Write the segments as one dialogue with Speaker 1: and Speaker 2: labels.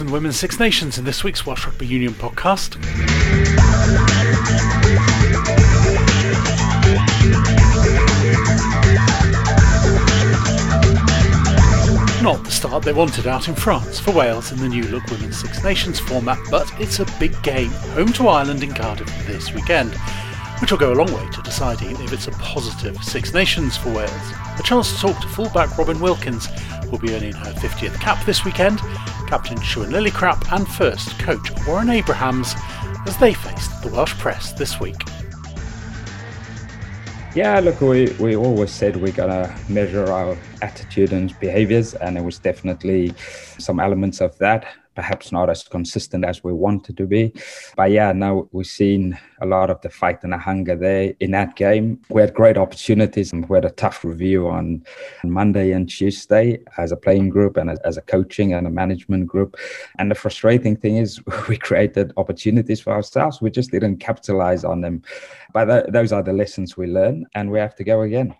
Speaker 1: And Women's Six Nations in this week's Welsh Rugby Union podcast. Not the start they wanted out in France for Wales in the new look Women's Six Nations format, but it's a big game, home to Ireland in Cardiff this weekend, which will go a long way to deciding if it's a positive Six Nations for Wales. A chance to talk to fullback Robyn Wilkins, who will be earning her 50th cap this weekend, captain Siwan Lillicrap, and first coach Warren Abrahams as they faced the Welsh press this week.
Speaker 2: Yeah, look, we, we always said we're going to measure our attitude and behaviors, and it was definitely some elements of that perhaps not as consistent as we wanted to be. But yeah, now we've seen a lot of the fight and the hunger there in that game. We had great opportunities and we had a tough review on Monday and Tuesday as a playing group and as a coaching and a management group. And the frustrating thing is we created opportunities for ourselves. We just didn't capitalize on them. But th- those are the lessons we learn and we have to go again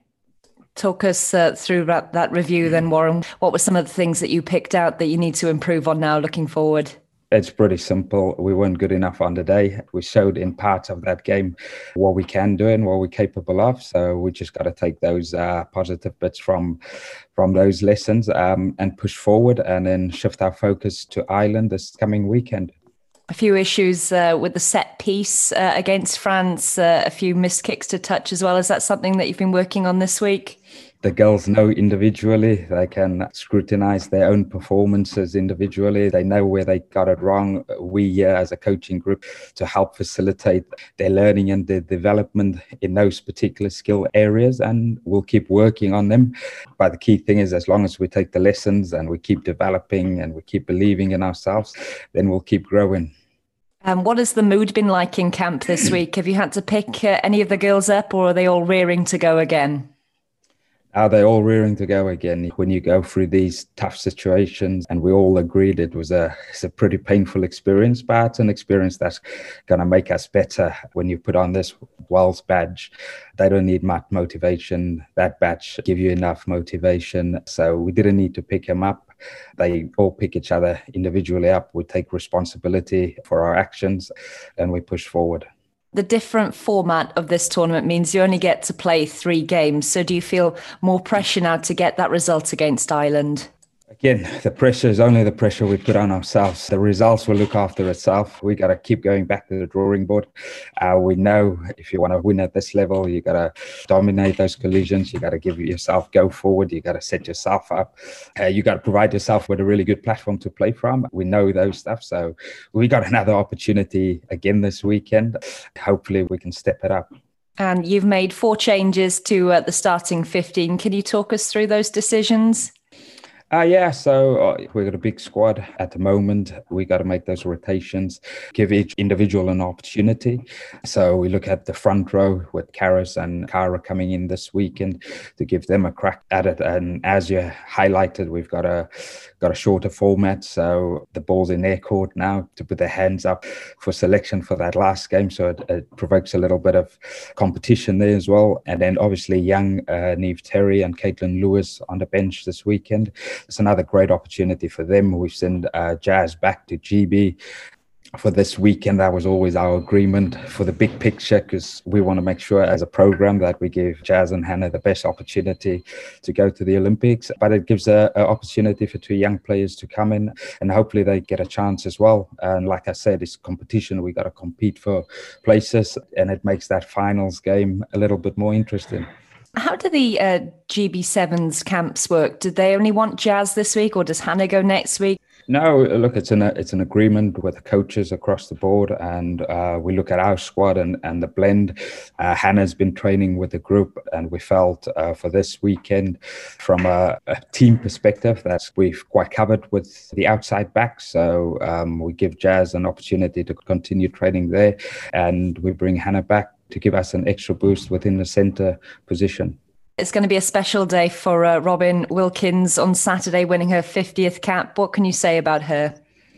Speaker 3: talk us uh, through that, that review then, Warren. What were some of the things that you picked out that you need to improve on now looking forward?
Speaker 2: It's pretty simple. We weren't good enough on the day. We showed in parts of that game what we can do and what we're capable of. So we just got to take those uh, positive bits from from those lessons um, and push forward, and then shift our focus to Ireland this coming weekend
Speaker 3: a few issues uh, with the set piece uh, against France, uh, a few missed kicks to touch as well. Is that something that you've been working on this week?
Speaker 2: The girls know individually. They can scrutinize their own performances individually. They know where they got it wrong. We, uh, as a coaching group, to help facilitate their learning and their development in those particular skill areas, and we'll keep working on them. But the key thing is, as long as we take the lessons and we keep developing and we keep believing in ourselves, then we'll keep growing.
Speaker 3: Um, what has the mood been like in camp this week? Have you had to pick uh, any of the girls up, or are they all rearing to go again?
Speaker 2: Are they all rearing to go again when you go through these tough situations? And we all agreed it was a it's a pretty painful experience but an experience that's going to make us better when you put on this Wales badge. They don't need much motivation. That badge give you enough motivation. So we didn't need to pick them up. They all pick each other individually up. We take responsibility for our actions and we push forward
Speaker 3: the different format of this tournament means you only get to play three games. So do you feel more pressure now to get that result against Ireland?
Speaker 2: Again, the pressure is only the pressure we put on ourselves. The results will look after itself. We got to keep going back to the drawing board. Uh, we know if you want to win at this level, you got to dominate those collisions. You got to give yourself go forward. You got to set yourself up. Uh, you got to provide yourself with a really good platform to play from. We know those stuff. So we got another opportunity again this weekend. Hopefully, we can step it up.
Speaker 3: And you've made four changes to uh, the starting 15. Can you talk us through those decisions?
Speaker 2: Uh, yeah, so uh, we've got a big squad at the moment. We got to make those rotations, give each individual an opportunity. So we look at the front row with Cerys and Cara coming in this weekend to give them a crack at it. And as you highlighted, we've got a got a shorter format, so the ball's in their court now to put their hands up for selection for that last game. So it, it provokes a little bit of competition there as well. And then obviously young uh, Niamh Terry and Caitlin Lewis on the bench this weekend it's another great opportunity for them. We've sent uh, Jazz back to GB for this weekend. That was always our agreement for the big picture because we want to make sure as a program that we give Jazz and Hannah the best opportunity to go to the Olympics. But it gives an opportunity for two young players to come in and hopefully they get a chance as well. And like I said, it's competition. We got to compete for places and it makes that finals game a little bit more interesting.
Speaker 3: How do the uh, GB7's camps work? Do they only want Jazz this week or does Hannah go next week?
Speaker 2: No, look, it's an it's an agreement with the coaches across the board, and uh, we look at our squad and, and the blend. Uh, Hannah's been training with the group, and we felt uh, for this weekend, from a, a, team perspective, that we've quite covered with the outside back. So um, we give Jazz an opportunity to continue training there, and we bring Hannah back to give us an extra boost within the centre position.
Speaker 3: It's going to be a special day for uh, Robyn Wilkins on Saturday, winning her 50th cap. What can you say about her?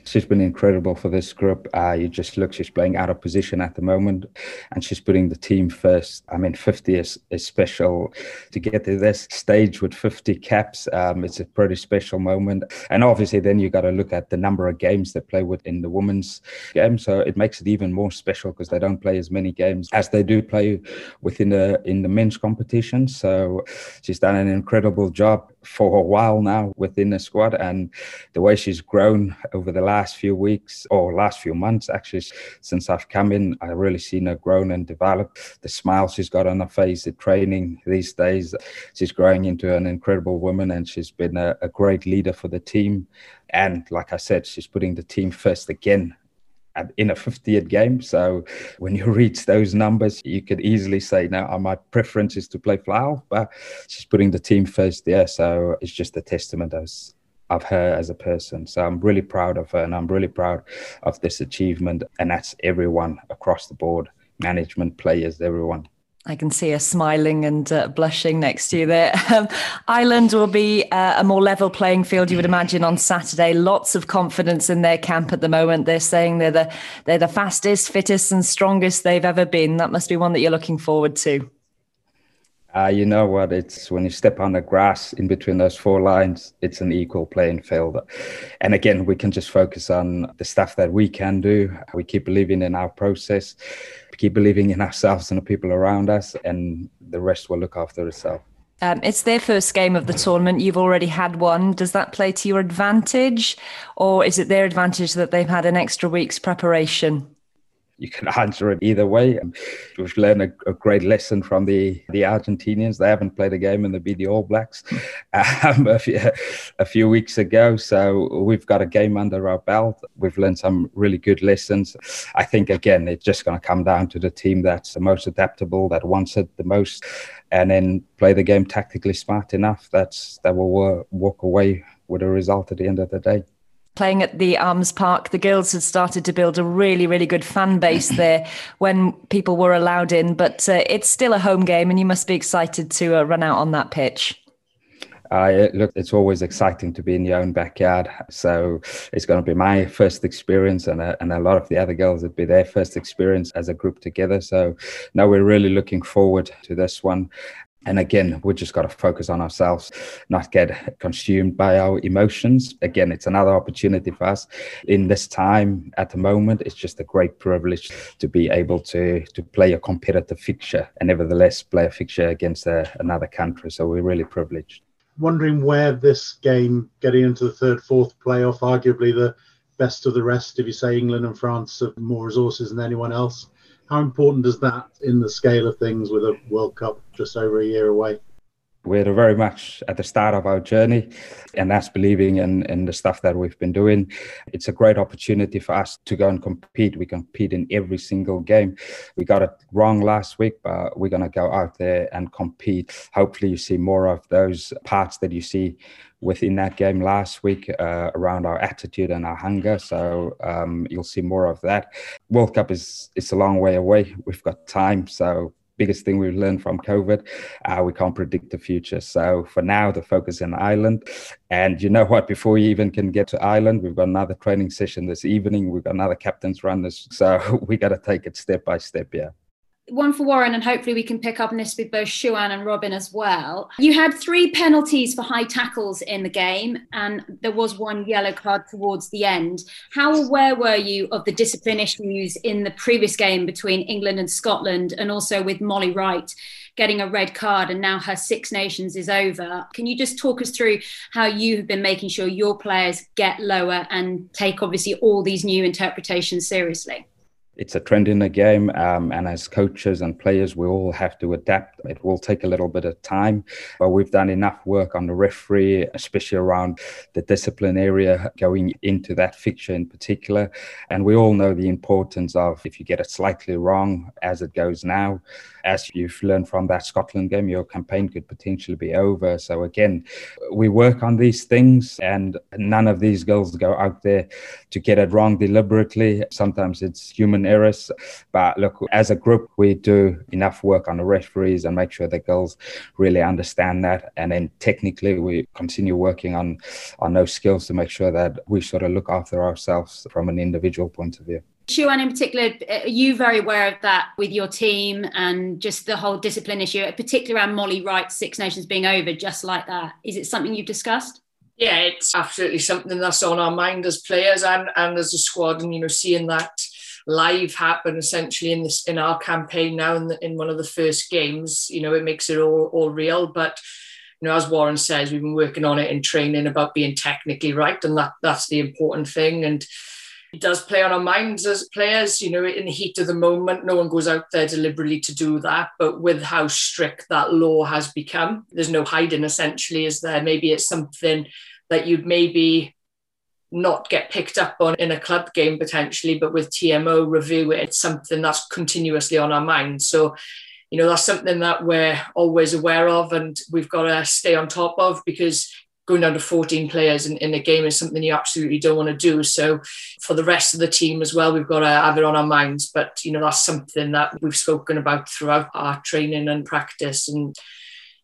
Speaker 2: She's been incredible for this group. Uh, you just look, she's playing out of position at the moment and she's putting the team first. I mean, 50 is, is special to get to this stage with 50 caps. Um, it's a pretty special moment. And obviously, then you got to look at the number of games they play within the women's game. So it makes it even more special because they don't play as many games as they do play within the in the men's competition. So she's done an incredible job for a while now within the squad and the way she's grown over the last few weeks or last few months actually since I've come in I've really seen her grown and develop. The smile she's got on her face the training these days she's growing into an incredible woman and she's been a, a great leader for the team. And like I said she's putting the team first again in a 50th game. So when you reach those numbers, you could easily say, now uh, my preference is to play fly half, but she's putting the team first there. So it's just a testament as of her as a person. So I'm really proud of her and I'm really proud of this achievement. And that's everyone across the board, management, players, everyone.
Speaker 3: I can see her smiling and uh, blushing next to you there. Um, Ireland will be uh, a more level playing field, you would imagine, on Saturday. Lots of confidence in their camp at the moment. They're saying they're the they're the fastest, fittest, and strongest they've ever been. That must be one that you're looking forward to.
Speaker 2: Uh, you know what? It's when you step on the grass in between those four lines, it's an equal playing field. And again, we can just focus on the stuff that we can do. We keep believing in our process, keep believing in ourselves and the people around us, and the rest will look after itself.
Speaker 3: Um, it's their first game of the tournament. You've already had one. Does that play to your advantage, or is it their advantage that they've had an extra week's preparation?
Speaker 2: You can answer it either way. We've learned a, a, great lesson from the, the Argentinians. They haven't played a game and they beat the All Blacks um, a, few, a, few, weeks ago. So we've got a game under our belt. We've learned some really good lessons. I think, again, it's just going to come down to the team that's the most adaptable, that wants it the most, and then play the game tactically smart enough that's, that will walk away with a result at the end of the day
Speaker 3: playing at the Arms Park, the girls had started to build a really, really good fan base there when people were allowed in. But uh, it's still a home game, and you must be excited to uh, run out on that pitch.
Speaker 2: Uh, look, it's always exciting to be in your own backyard. So it's going to be my first experience, and a, and a lot of the other girls would be their first experience as a group together. So now we're really looking forward to this one. And again, we just got to focus on ourselves, not get consumed by our emotions. Again, it's another opportunity for us in this time at the moment. It's just a great privilege to be able to to play a competitive fixture and nevertheless play a fixture against a, uh, another country. So we're really privileged.
Speaker 4: Wondering where this game, getting into the third, fourth playoff, arguably the best of the rest, if you say England and France have more resources than anyone else how important is that in the scale of things with a World Cup just over a year away?
Speaker 2: We're very much at the start of our journey, and that's believing in, in the stuff that we've been doing. It's a great opportunity for us to go and compete. We compete in every single game. We got it wrong last week, but we're going to go out there and compete. Hopefully, you see more of those parts that you see within that game last week uh, around our attitude and our hunger. So um, you'll see more of that. World Cup is it's a long way away. We've got time, so biggest thing we've learned from COVID. Uh, we can't predict the future. So for now, the focus in Ireland. And you know what? Before you even can get to Ireland, we've got another training session this evening. We've got another captain's run. This, so we got to take it step by step. Yeah
Speaker 5: one for Warren, and hopefully we can pick up on this with both Siwan and Robyn as well. You had three penalties for high tackles in the game, and there was one yellow card towards the end. How aware were you of the discipline issues in the previous game between England and Scotland, and also with Molly Wright getting a red card, and now her Six Nations is over? Can you just talk us through how you have been making sure your players get lower and take obviously all these new interpretations seriously?
Speaker 2: It's a trend in the game. Um, and as coaches and players, we all have to adapt. It will take a little bit of time, but we've done enough work on the referee, especially around the discipline area, going into that fixture in particular. And we all know the importance of if you get it slightly wrong, as it goes now, as you've learned from that Scotland game, your campaign could potentially be over. So again, we work on these things, and none of these girls go out there to get it wrong deliberately. Sometimes it's human errors. But look, as a group, we do enough work on the referees and make sure the girls really understand that. And then technically, we continue working on on those skills to make sure that we sort of look after ourselves from an individual point of view.
Speaker 5: Siwan, in particular, are you very aware of that with your team and just the whole discipline issue, particularly around Molly Wright's Six Nations being over, just like that? Is it something you've discussed?
Speaker 6: Yeah, it's absolutely something that's on our mind as players and, and as a squad. And, you know, seeing that live happen essentially in this in our campaign now in, the, in one of the first games, you know, it makes it all, all real. But you know, as Warren says, we've been working on it in training about being technically right, and that that's the important thing. And it does play on our minds as players. You know, in the heat of the moment, no one goes out there deliberately to do that. But with how strict that law has become, there's no hiding essentially, is there? Maybe it's something that you'd maybe not get picked up on in a club game potentially, but with TMO review, it's something that's continuously on our mind. So, you know, that's something that we're always aware of and we've got to stay on top of because going down to 14 players in, in a game is something you absolutely don't want to do. So for the rest of the team as well, we've got to have it on our minds. But you know, that's something that we've spoken about throughout our training and practice. And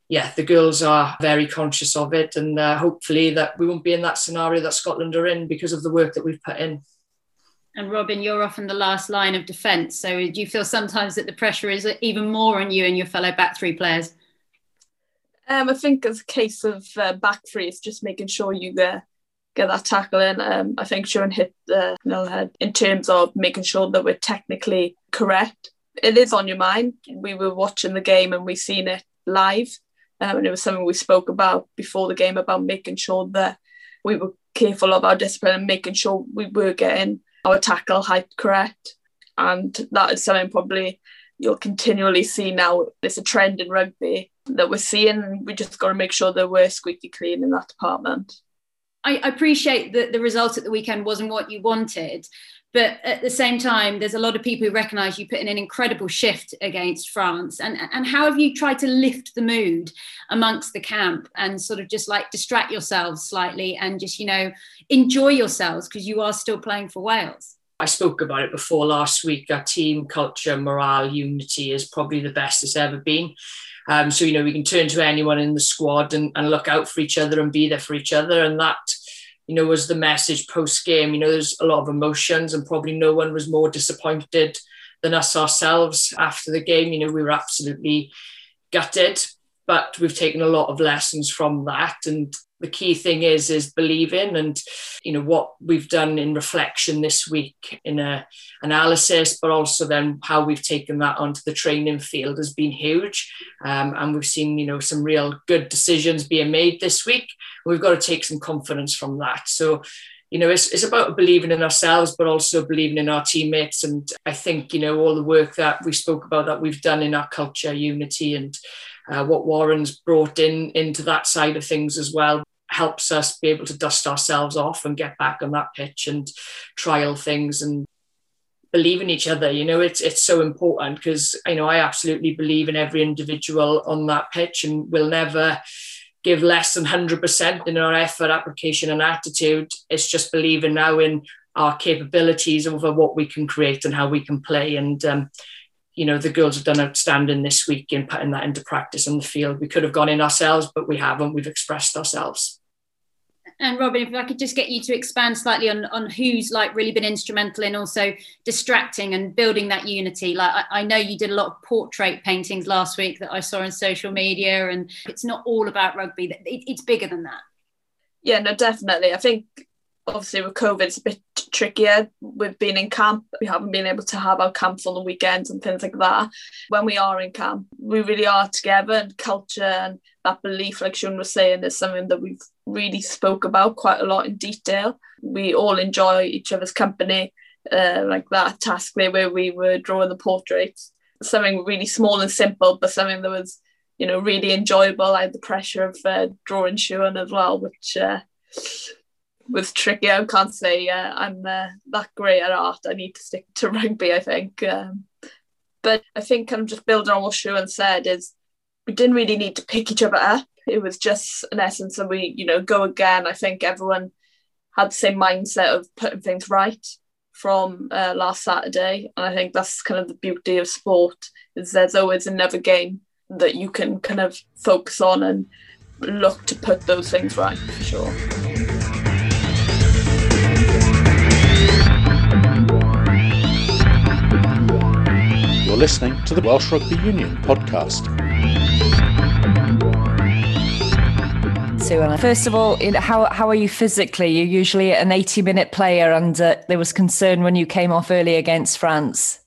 Speaker 6: yeah, the girls are very conscious of it, and uh, hopefully that we won't be in that scenario that Scotland are in because of the work that we've put in.
Speaker 5: And Robyn, you're often the last line of defence. So do you feel sometimes that the pressure is even more on you and your fellow back three players?
Speaker 7: Um, I think as a case of uh, back three, it's just making sure you get get that tackle in. Um, I think Siwan hit the nail head in terms of making sure that we're technically correct. It is on your mind. We were watching the game and we've seen it live, um, and it was something we spoke about before the game about making sure that we were careful of our discipline and making sure we were getting our tackle height correct. And that is something probably you'll continually see now. It's a trend in rugby that we're seeing. We just got to make sure that we're squeaky clean in that department.
Speaker 5: I appreciate that the result at the weekend wasn't what you wanted, but at the same time, there's a lot of people who recognise you put in an incredible shift against France. And, and how have you tried to lift the mood amongst the camp and sort of just like distract yourselves slightly and just, you know, enjoy yourselves because you are still playing for Wales?
Speaker 6: I spoke about it before last week. Our team culture, morale, unity is probably the best it's ever been. Um, so, you know, we can turn to anyone in the squad and, and look out for each other and be there for each other. And that, you know, was the message post game. You know, there's a lot of emotions, and probably no one was more disappointed than us ourselves after the game. You know, we were absolutely gutted, but we've taken a lot of lessons from that. And the key thing is is believing and you know what we've done in reflection this week in a analysis but also then how we've taken that onto the training field has been huge. Um, and we've seen you know some real good decisions being made this week. We've got to take some confidence from that. So you know it's, it's about believing in ourselves but also believing in our teammates. And i think you know all the work that we spoke about that we've done in our culture unity and uh, what Warren's brought in into that side of things as well helps us be able to dust ourselves off and get back on that pitch and trial things and believe in each other. You know, it's it's so important because you know I absolutely believe in every individual on that pitch and will never give less than 100% in our effort, application, and attitude. It's just believing now in our capabilities over what we can create and how we can play. And um, you know, the girls have done outstanding this week in putting that into practice on the field. We could have gone in ourselves, but we haven't. We've expressed ourselves.
Speaker 5: And Robyn, if I could just get you to expand slightly on, on who's like really been instrumental in also distracting and building that unity. Like I, I know you did a lot of portrait paintings last week that I saw on social media, and it's not all about rugby. It, it's bigger than that.
Speaker 7: Yeah, no, definitely. I think obviously with COVID, it's a bit trickier. We've been in camp, we haven't been able to have our camps on the weekends and things like that. When we are in camp, we really are together, and culture and that belief, like Siwan was saying, is something that we've really spoke about quite a lot in detail. We all enjoy each other's company, uh, like that task there where we were drawing the portraits. Something really small and simple, but something that was, you know, really enjoyable. I had the pressure of uh, drawing Siwan as well, which uh, was tricky. I can't say uh, I'm uh, that great at art. I need to stick to rugby, I think. Um, but I think I'm just building on what Siwan said is we didn't really need to pick each other up. It was just an essence of we, you know, go again. I think everyone had the same mindset of putting things right. from uh, last Saturday. And I think that's kind of the beauty of sport is there's always another game that you can kind of focus on and look to put those things right for sure.
Speaker 1: You're listening to the Welsh Rugby Union podcast.
Speaker 3: So, first of all, how, how are you physically? You're usually an 80 minute player, and uh, there was concern when you came off early against France.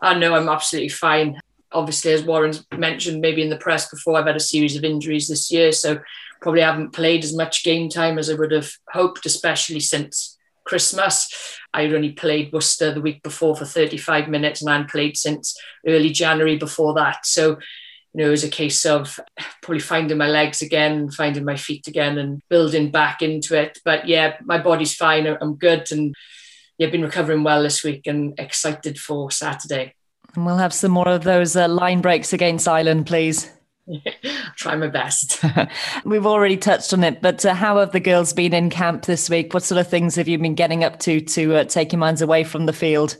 Speaker 6: I know I'm absolutely fine. Obviously, as Warren's mentioned, maybe in the press before, I've had a series of injuries this year, so probably haven't played as much game time as I would have hoped, especially since Christmas. I'd only played Worcester the week before for 35 minutes, and I hadn't played since early January before that. So you know, it was a case of probably finding my legs again, finding my feet again, and building back into it. But yeah, my body's fine. I'm good, and yeah, been recovering well this week, and excited for Saturday.
Speaker 3: And we'll have some more of those uh, line breaks against Ireland, please.
Speaker 6: Try my best.
Speaker 3: We've already touched on it, but uh, how have the girls been in camp this week? What sort of things have you been getting up to to uh, take your minds away from the field?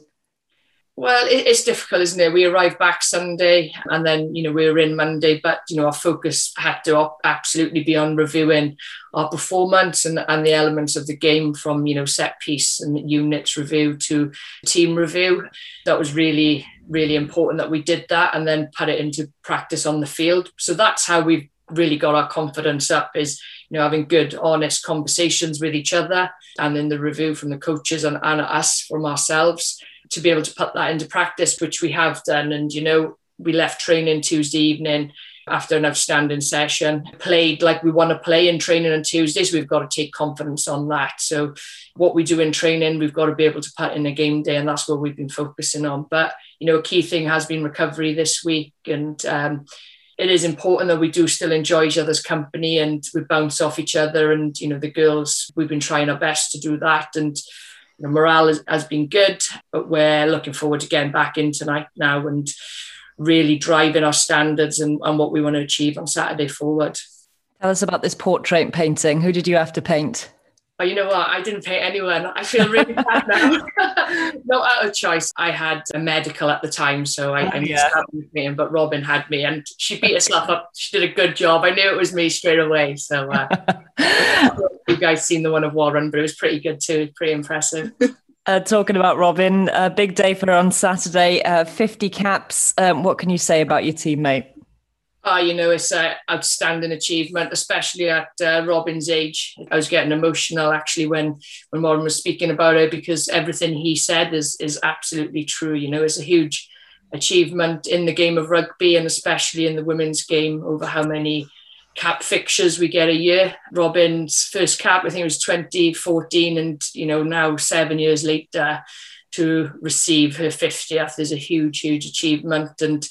Speaker 6: Well, it's difficult, isn't it? We arrived back Sunday and then, you know, we were in Monday, but, you know, our focus had to absolutely be on reviewing our performance and, and the elements of the game from, you know, set piece and units review to team review. That was really, really important that we did that and then put it into practice on the field. So that's how we've really got our confidence up is, you know, having good, honest conversations with each other and then the review from the coaches and, and us from ourselves to be able to put that into practice, which we have done. And, you know, we left training Tuesday evening after an outstanding session, played like we want to play in training on Tuesdays. We've got to take confidence on that. So, what we do in training, we've got to be able to put in a game day, and that's what we've been focusing on. But, you know, a key thing has been recovery this week. And, um, it is important that we do still enjoy each other's company and we bounce off each other. And, you know, the girls, we've been trying our best to do that. And, know, morale has, has been good, but we're looking forward to getting back in tonight now and really driving our standards and, and what we want to achieve on Saturday forward.
Speaker 3: Tell us about this portrait painting. Who did you have to paint?
Speaker 6: But you know what? I didn't pay anyone. I feel really bad now. no out of choice. I had a medical at the time, so I, oh, I yeah. me, but Robyn had me, and she beat herself up. She did a good job. I knew it was me straight away. So uh, you guys seen the one of Warren, but it was pretty good too. Pretty impressive.
Speaker 3: Uh, talking about Robyn, a big day for her on Saturday. Uh, 50 caps. Um, what can you say about your teammate?
Speaker 6: Oh, you know, it's an outstanding achievement, especially at uh, Robyn's age. I was getting emotional actually when when Warren was speaking about it because everything he said is is absolutely true. You know, it's a huge achievement in the game of rugby and especially in the women's game over how many cap fixtures we get a year. Robyn's first cap, I think it was 2014, and you know, now seven years later to receive her 50th is a huge, huge achievement. And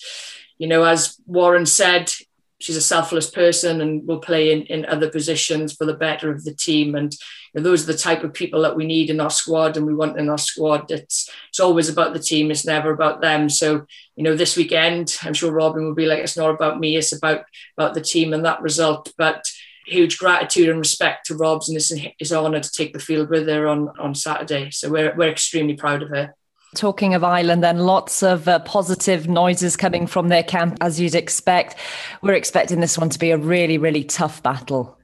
Speaker 6: you know, as Warren said, she's a selfless person and will play in, in other positions for the better of the team. And you know, those are the type of people that we need in our squad and we want in our squad. It's it's always about the team, it's never about them. So, you know, this weekend, I'm sure Robyn will be like, it's not about me, it's about about the team and that result. But huge gratitude and respect to Robs and it's an honour to take the field with her on, on Saturday. So we're we're extremely proud of her.
Speaker 3: Talking of Ireland, then lots of uh, positive noises coming from their camp, as you'd expect. We're expecting this one to be a really, really tough battle.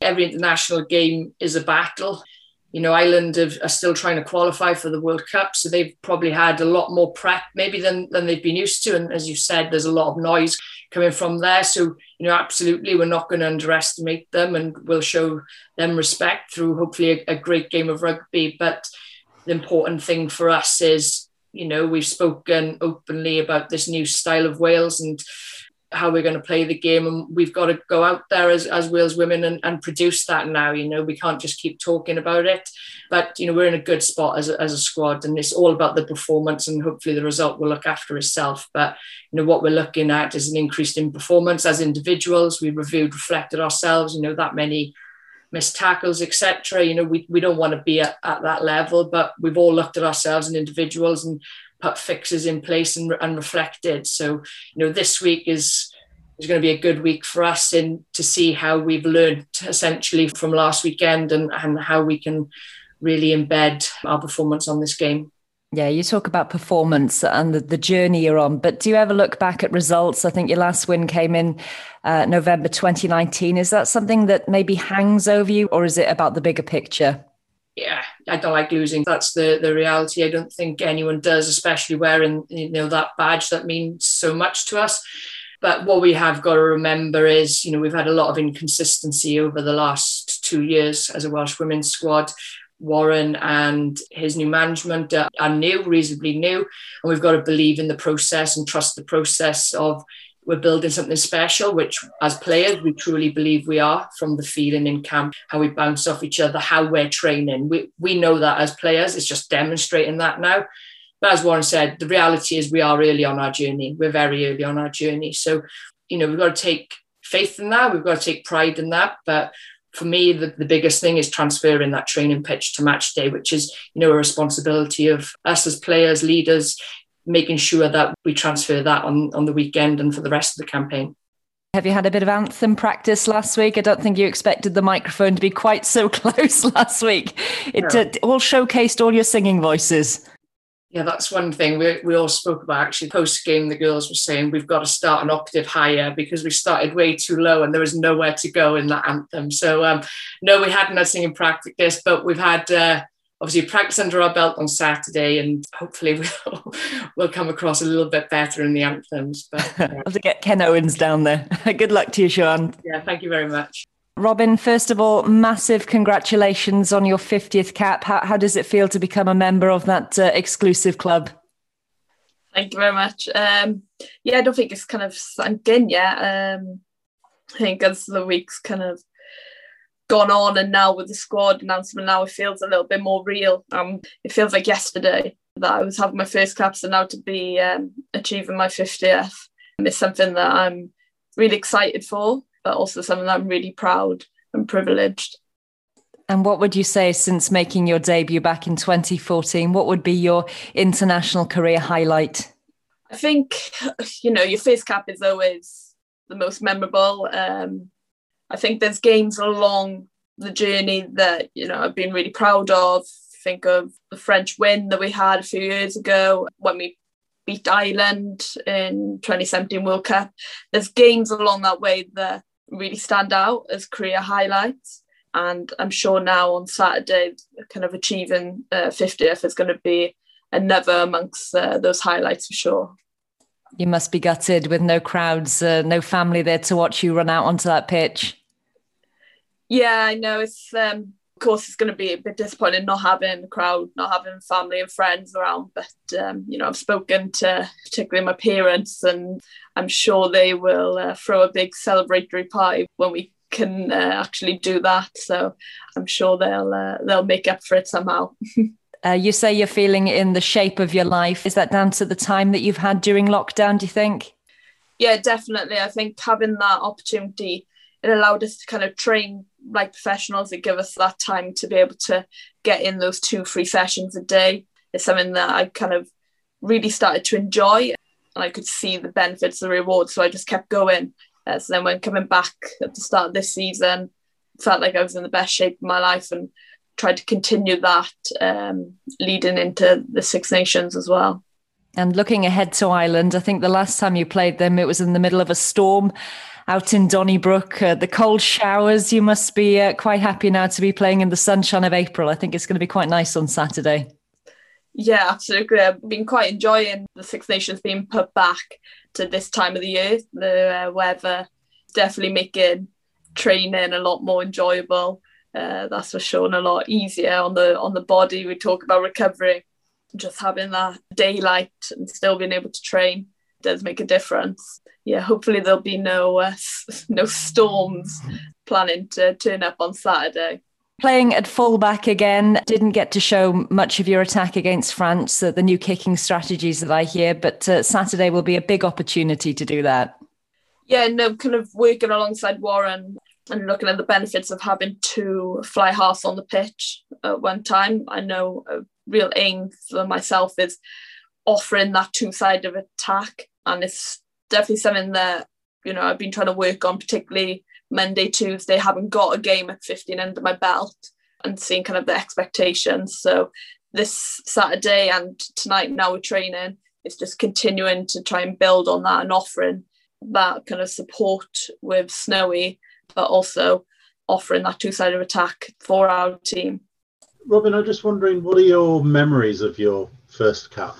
Speaker 6: Every international game is a battle. You know, Ireland have, are still trying to qualify for the World Cup, so they've probably had a lot more prep maybe than, than they've been used to. And as you said, there's a lot of noise coming from there. So, you know, absolutely, we're not going to underestimate them and we'll show them respect through hopefully a, a great game of rugby. But the important thing for us is, you know, we've spoken openly about this new style of Wales and how we're going to play the game and we've got to go out there as, as Wales women and, and produce that now you know. We can't just keep talking about it. But you know we're in a good spot as a, as a squad and it's all about the performance and hopefully the result will look after itself. But you know what we're looking at is an increase in performance as individuals. We reviewed reflected ourselves you know that many missed tackles, etc. You know, we, we don't want to be at, at that level, but we've all looked at ourselves and individuals and put fixes in place and, and reflected. So, you know, this week is is going to be a good week for us in to see how we've learned essentially from last weekend and, and how we can really embed our performance on this game.
Speaker 3: Yeah, you talk about performance and the, the journey you're on, but do you ever look back at results? I think your last win came in uh, November 2019. Is that something that maybe hangs over you, or is it about the bigger picture?
Speaker 6: Yeah, I don't like losing. That's the the reality. I don't think anyone does, especially wearing you know that badge that means so much to us. But what we have got to remember is, you know, we've had a lot of inconsistency over the last two years as a Welsh women's squad. Warren and his new management uh, are new, reasonably new, and we've got to believe in the process and trust the process of we're building something special, which as players we truly believe we are from the feeling in camp, how we bounce off each other, how we're training. We we know that as players, it's just demonstrating that now. But as Warren said, the reality is we are early on our journey. We're very early on our journey. So, you know, we've got to take faith in that. We've got to take pride in that. But for me, the, the biggest thing is transferring that training pitch to match day, which is, you know, a responsibility of us as players, leaders, making sure that we transfer that on, on the weekend and for the rest of the campaign.
Speaker 3: Have you had a bit of anthem practice last week? I don't think you expected the microphone to be quite so close last week. It, yeah. uh, all showcased all your singing voices.
Speaker 6: Yeah, that's one thing we, we all spoke about actually. Post game, the girls were saying we've got to start an octave higher because we started way too low and there was nowhere to go in that anthem. So, um, no, we hadn't had singing practice, but we've had uh, obviously practice under our belt on Saturday and hopefully we'll, we'll come across a little bit better in the anthems. But
Speaker 3: uh, have to get Ken Owens down there. Good luck to you, Siwan.
Speaker 6: Yeah, thank you very much.
Speaker 3: Robyn, first of all, massive congratulations on your 50th cap. How, how does it feel to become a member of that uh, exclusive club?
Speaker 7: Thank you very much. Um, yeah, I don't think it's kind of sunk in yet. Um, I think as the weeks kind of gone on and now with the squad announcement, now it feels a little bit more real. Um, it feels like yesterday that I was having my first caps and now to be um, achieving my 50th is something that I'm really excited for but also something that I'm really proud and privileged.
Speaker 3: And what would you say since making your debut back in 2014? What would be your international career highlight?
Speaker 7: I think, you know, your first cap is always the most memorable. Um, I think there's games along the journey that, you know, I've been really proud of. Think of the French win that we had a few years ago when we beat Ireland in 2017 World Cup. There's games along that way that really stand out as career highlights. And I'm sure now on Saturday, kind of achieving uh, 50th is going to be another amongst uh, those highlights for sure.
Speaker 3: You must be gutted with no crowds, uh, no family there to watch you run out onto that pitch.
Speaker 7: Yeah, I know. It's um, of course it's going to be a bit disappointing not having a crowd, not having family and friends around. But um, you know, I've spoken to particularly my parents, and I'm sure they will uh, throw a big celebratory party when we can uh, actually do that. So I'm sure they'll uh, they'll make up for it somehow.
Speaker 3: Uh, you say you're feeling in the shape of your life. Is that down to the time that you've had during lockdown? Do you think?
Speaker 7: Yeah, definitely. I think having that opportunity it allowed us to kind of train like professionals. It gave us that time to be able to get in those two, three sessions a day. It's something that I kind of really started to enjoy and I could see the benefits, the rewards. So I just kept going. Uh, so then when coming back at the start of this season, felt like I was in the best shape of my life and tried to continue that um, leading into the Six Nations as well.
Speaker 3: And looking ahead to Ireland, I think the last time you played them, it was in the middle of a storm out in Donnybrook. Uh, the cold showers, you must be uh, quite happy now to be playing in the sunshine of April. I think it's going to be quite nice on Saturday.
Speaker 7: Yeah, absolutely. I've been quite enjoying the Six Nations being put back to this time of the year. The uh, weather definitely making training a lot more enjoyable. Uh, that's for sure, and a lot easier on the on the body. We talk about recovery, just having that daylight and still being able to train does make a difference yeah, hopefully there'll be no uh, no storms planning to turn up on Saturday.
Speaker 3: Playing at fullback again, didn't get to show much of your attack against France, uh, the new kicking strategies that I hear, but uh, Saturday will be a big opportunity to do that.
Speaker 7: Yeah, no, kind of working alongside Warren and looking at the benefits of having two fly halves on the pitch at one time. I know a real aim for myself is offering that two sided attack, and it's definitely something that you know I've been trying to work on, particularly Monday, Tuesday. Haven't got a game at 15 under my belt, and seeing kind of the expectations. So this Saturday and tonight now we're training, it's just continuing to try and build on that and offering that kind of support with Snowy, but also offering that two-sided attack for our team.
Speaker 4: Robyn, I'm just wondering, what are your memories of your first cap?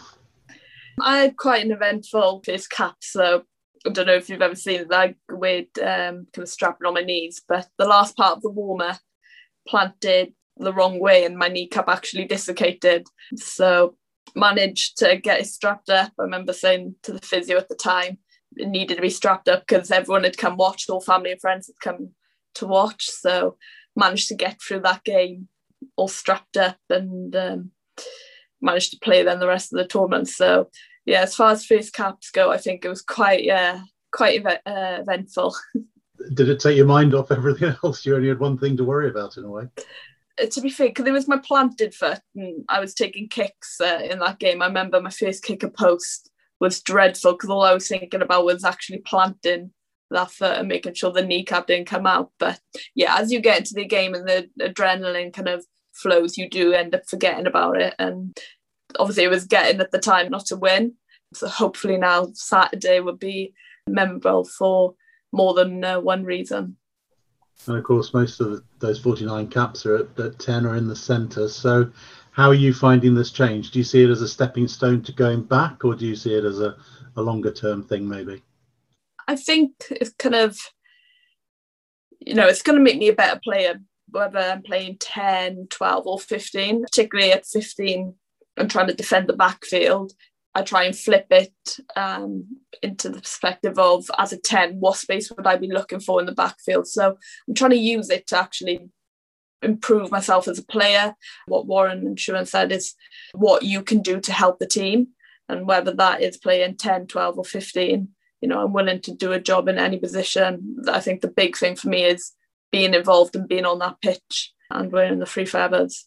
Speaker 7: I had quite an eventful first cap, so I don't know if you've ever seen like with um, kind of strapping on my knees, but the last part of the warmer planted the wrong way and my kneecap actually dislocated. So managed to get it strapped up. I remember saying to the physio at the time, it needed to be strapped up because everyone had come watch, all family and friends had come to watch. So managed to get through that game all strapped up and um, managed to play then the rest of the tournament. So yeah, as far as first caps go, I think it was quite uh, quite ev- uh, eventful.
Speaker 4: Did it take your mind off everything else? You only had one thing to worry about in a way.
Speaker 7: Uh, to be fair, because it was my planted foot, and I was taking kicks uh, in that game. I remember my first kicker post was dreadful because all I was thinking about was actually planting that foot and making sure the kneecap didn't come out. But yeah, as you get into the game and the adrenaline kind of flows, you do end up forgetting about it. And obviously, it was getting at the time not to win. So hopefully now Saturday would be memorable for more than uh, one reason.
Speaker 4: And of course, most of those 49 caps are at, at 10 or in the centre. So, how are you finding this change? Do you see it as a stepping stone to going back, or do you see it as a, a longer term thing, maybe?
Speaker 7: I think it's kind of, you know, it's going to make me a better player, whether I'm playing 10, 12, or 15, particularly at 15 and trying to defend the backfield. I try and flip it um, into the perspective of as a 10, what space would I be looking for in the backfield? So I'm trying to use it to actually improve myself as a player. What Warren and Siwan said is what you can do to help the team. And whether that is playing 10, 12, or 15, you know, I'm willing to do a job in any position. I think the big thing for me is being involved and being on that pitch and wearing the free feathers.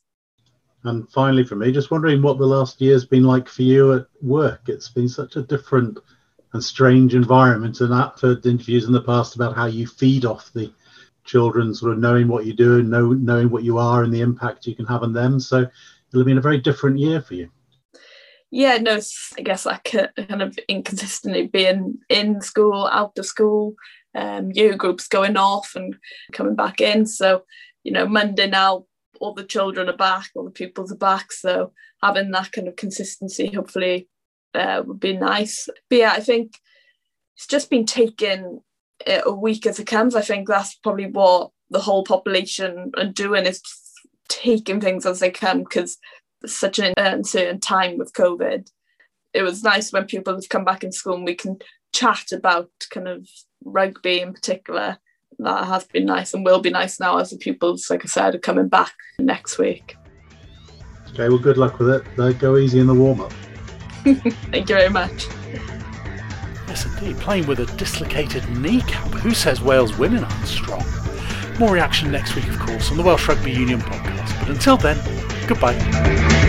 Speaker 4: And finally, for me, just wondering what the last year's been like for you at work. It's been such a different and strange environment. And I've heard interviews in the past about how you feed off the children, sort of knowing what you do and know, knowing what you are and the impact you can have on them. So it'll have been a very different year for you.
Speaker 7: Yeah, no, I guess like kind of inconsistently being in school, out of school, um, year groups going off and coming back in. So, you know, Monday now all the children are back, all the pupils are back. So having that kind of consistency hopefully uh, would be nice. But yeah, I think it's just been taken a week as it comes. I think that's probably what the whole population are doing is taking things as they come because such an uncertain time with COVID. It was nice when people have come back in school and we can chat about kind of rugby in particular that has been nice and will be nice now as the pupils, like I said, are coming back next week.
Speaker 4: Okay, well, good luck with it. go easy in the warm up.
Speaker 7: Thank you very much.
Speaker 1: Yes, indeed. Playing with a dislocated kneecap. Who says Wales women aren't strong? More reaction next week, of course, on the Welsh Rugby Union podcast. But until then, goodbye.